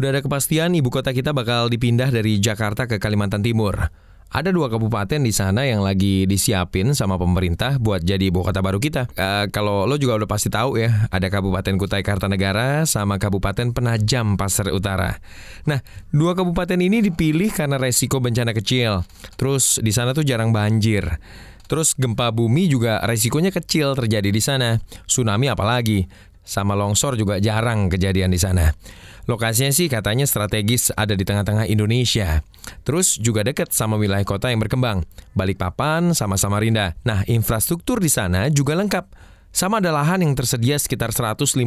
Udah ada kepastian ibu kota kita bakal dipindah dari Jakarta ke Kalimantan Timur. Ada dua kabupaten di sana yang lagi disiapin sama pemerintah buat jadi ibu kota baru kita. Uh, kalau lo juga udah pasti tahu ya, ada Kabupaten Kutai Kartanegara sama Kabupaten Penajam Pasir Utara. Nah, dua kabupaten ini dipilih karena resiko bencana kecil. Terus di sana tuh jarang banjir. Terus gempa bumi juga resikonya kecil terjadi di sana. Tsunami apalagi. Sama longsor juga jarang kejadian di sana. Lokasinya sih katanya strategis ada di tengah-tengah Indonesia. Terus juga dekat sama wilayah kota yang berkembang, Balikpapan sama Samarinda. Nah, infrastruktur di sana juga lengkap. Sama ada lahan yang tersedia sekitar 158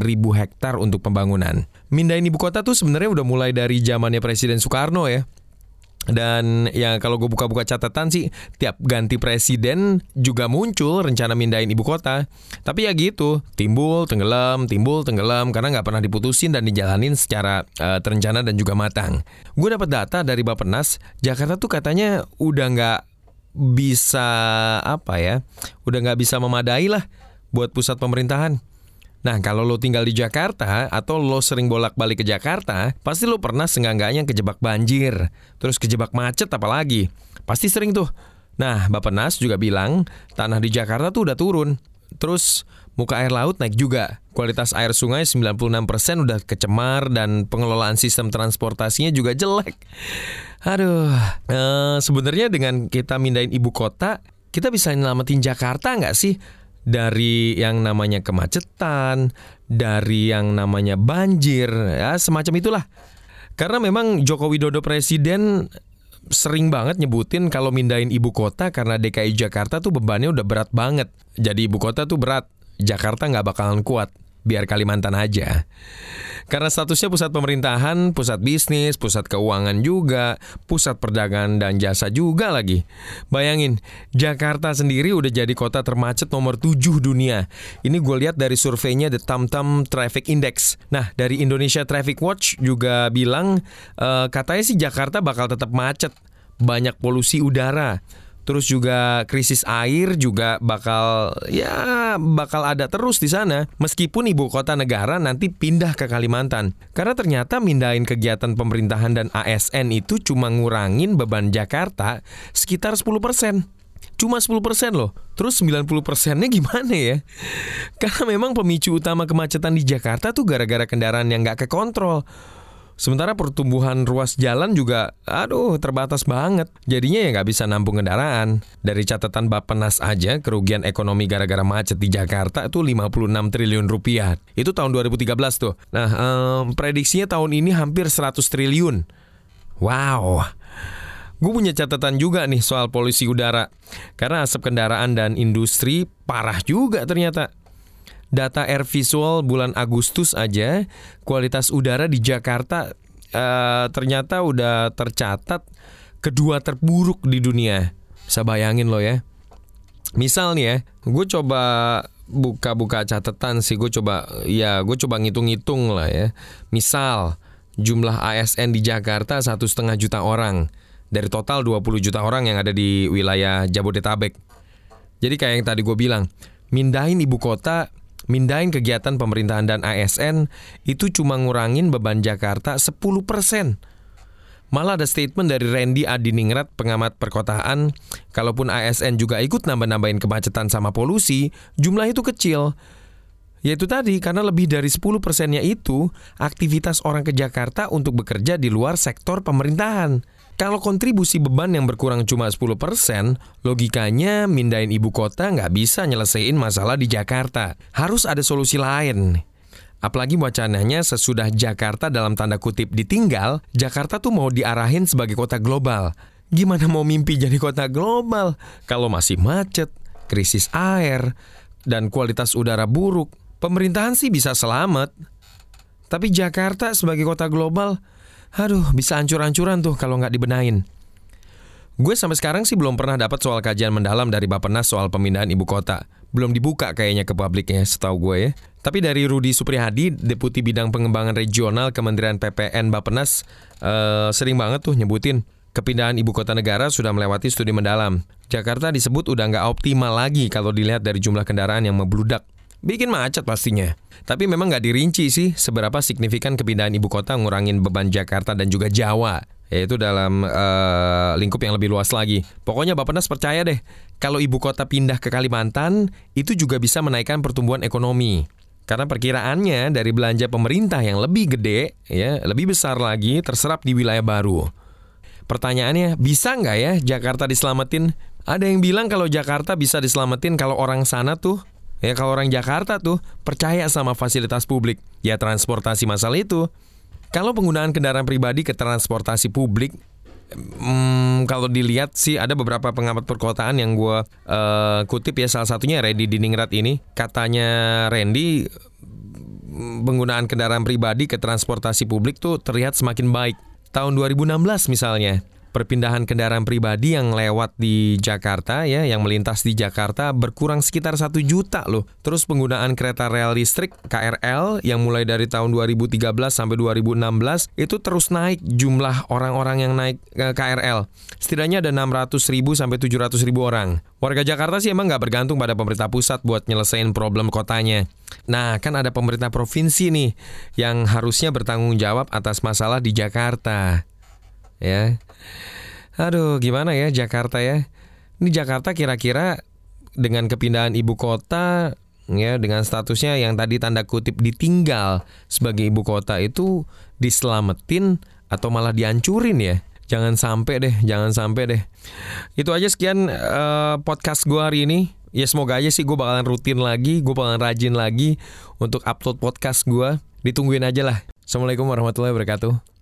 ribu hektar untuk pembangunan. Mindahin ibu kota tuh sebenarnya udah mulai dari zamannya Presiden Soekarno ya. Dan ya kalau gue buka-buka catatan sih tiap ganti presiden juga muncul rencana mindahin ibu kota. Tapi ya gitu, timbul, tenggelam, timbul, tenggelam karena nggak pernah diputusin dan dijalanin secara uh, terencana dan juga matang. Gue dapat data dari Bappenas, Jakarta tuh katanya udah nggak bisa apa ya, udah nggak bisa memadai lah buat pusat pemerintahan. Nah, kalau lo tinggal di Jakarta atau lo sering bolak-balik ke Jakarta, pasti lo pernah senggangganya kejebak banjir, terus kejebak macet apalagi. Pasti sering tuh. Nah, Bapak Nas juga bilang tanah di Jakarta tuh udah turun. Terus muka air laut naik juga. Kualitas air sungai 96% udah kecemar dan pengelolaan sistem transportasinya juga jelek. Aduh, eh, sebenarnya dengan kita mindahin ibu kota, kita bisa nyelamatin Jakarta nggak sih? Dari yang namanya kemacetan, dari yang namanya banjir, ya semacam itulah. Karena memang Joko Widodo presiden sering banget nyebutin kalau mindahin ibu kota karena DKI Jakarta tuh bebannya udah berat banget. Jadi ibu kota tuh berat, Jakarta nggak bakalan kuat biar Kalimantan aja. Karena statusnya pusat pemerintahan, pusat bisnis, pusat keuangan juga, pusat perdagangan dan jasa juga lagi. Bayangin, Jakarta sendiri udah jadi kota termacet nomor 7 dunia. Ini gue lihat dari surveinya The TomTom Traffic Index. Nah, dari Indonesia Traffic Watch juga bilang uh, katanya sih Jakarta bakal tetap macet. Banyak polusi udara terus juga krisis air juga bakal ya bakal ada terus di sana meskipun ibu kota negara nanti pindah ke Kalimantan karena ternyata mindahin kegiatan pemerintahan dan ASN itu cuma ngurangin beban Jakarta sekitar 10%. Cuma 10% loh. Terus 90 persennya gimana ya? Karena memang pemicu utama kemacetan di Jakarta tuh gara-gara kendaraan yang nggak kekontrol. Sementara pertumbuhan ruas jalan juga, aduh terbatas banget. Jadinya ya nggak bisa nampung kendaraan. Dari catatan Bapenas aja, kerugian ekonomi gara-gara macet di Jakarta itu 56 triliun rupiah. Itu tahun 2013 tuh. Nah, um, prediksinya tahun ini hampir 100 triliun. Wow. Gue punya catatan juga nih soal polusi udara. Karena asap kendaraan dan industri parah juga ternyata. Data air visual bulan Agustus aja, kualitas udara di Jakarta uh, ternyata udah tercatat kedua terburuk di dunia. Bisa bayangin lo ya. Misal nih ya, gue coba buka-buka catatan sih, gue coba ya gue coba ngitung-ngitung lah ya. Misal jumlah ASN di Jakarta satu setengah juta orang dari total 20 juta orang yang ada di wilayah Jabodetabek. Jadi kayak yang tadi gue bilang, mindahin ibu kota mindahin kegiatan pemerintahan dan ASN itu cuma ngurangin beban Jakarta 10%. Malah ada statement dari Randy Adiningrat, pengamat perkotaan, kalaupun ASN juga ikut nambah-nambahin kemacetan sama polusi, jumlah itu kecil. Yaitu tadi, karena lebih dari 10 persennya itu aktivitas orang ke Jakarta untuk bekerja di luar sektor pemerintahan. Kalau kontribusi beban yang berkurang cuma 10%, logikanya mindahin ibu kota nggak bisa nyelesain masalah di Jakarta. Harus ada solusi lain. Apalagi wacananya sesudah Jakarta dalam tanda kutip ditinggal, Jakarta tuh mau diarahin sebagai kota global. Gimana mau mimpi jadi kota global kalau masih macet, krisis air, dan kualitas udara buruk? Pemerintahan sih bisa selamat. Tapi Jakarta sebagai kota global Aduh, bisa ancur-ancuran tuh kalau nggak dibenain. Gue sampai sekarang sih belum pernah dapat soal kajian mendalam dari Bapenas soal pemindahan ibu kota. Belum dibuka kayaknya ke publiknya, setahu gue ya. Tapi dari Rudi Supriyadi, Deputi Bidang Pengembangan Regional Kementerian PPN Bapenas, uh, sering banget tuh nyebutin kepindahan ibu kota negara sudah melewati studi mendalam. Jakarta disebut udah nggak optimal lagi kalau dilihat dari jumlah kendaraan yang membludak. Bikin macet pastinya. Tapi memang nggak dirinci sih seberapa signifikan kepindahan ibu kota ngurangin beban Jakarta dan juga Jawa. Yaitu dalam uh, lingkup yang lebih luas lagi. Pokoknya Bapak Nas percaya deh, kalau ibu kota pindah ke Kalimantan, itu juga bisa menaikkan pertumbuhan ekonomi. Karena perkiraannya dari belanja pemerintah yang lebih gede, ya lebih besar lagi terserap di wilayah baru. Pertanyaannya, bisa nggak ya Jakarta diselamatin? Ada yang bilang kalau Jakarta bisa diselamatin kalau orang sana tuh Ya kalau orang Jakarta tuh percaya sama fasilitas publik, ya transportasi massal itu. Kalau penggunaan kendaraan pribadi ke transportasi publik, hmm, kalau dilihat sih ada beberapa pengamat perkotaan yang gue uh, kutip ya salah satunya Randy Diningrat ini. Katanya Randy penggunaan kendaraan pribadi ke transportasi publik tuh terlihat semakin baik. Tahun 2016 misalnya, perpindahan kendaraan pribadi yang lewat di Jakarta ya, yang melintas di Jakarta berkurang sekitar satu juta loh. Terus penggunaan kereta rel listrik KRL yang mulai dari tahun 2013 sampai 2016 itu terus naik jumlah orang-orang yang naik ke KRL. Setidaknya ada 600 ribu sampai 700 ribu orang. Warga Jakarta sih emang nggak bergantung pada pemerintah pusat buat nyelesain problem kotanya. Nah, kan ada pemerintah provinsi nih yang harusnya bertanggung jawab atas masalah di Jakarta ya. Aduh, gimana ya Jakarta ya? Ini Jakarta kira-kira dengan kepindahan ibu kota ya dengan statusnya yang tadi tanda kutip ditinggal sebagai ibu kota itu diselamatin atau malah dihancurin ya. Jangan sampai deh, jangan sampai deh. Itu aja sekian uh, podcast gue hari ini. Ya semoga aja sih gue bakalan rutin lagi, gue bakalan rajin lagi untuk upload podcast gue. Ditungguin aja lah. Assalamualaikum warahmatullahi wabarakatuh.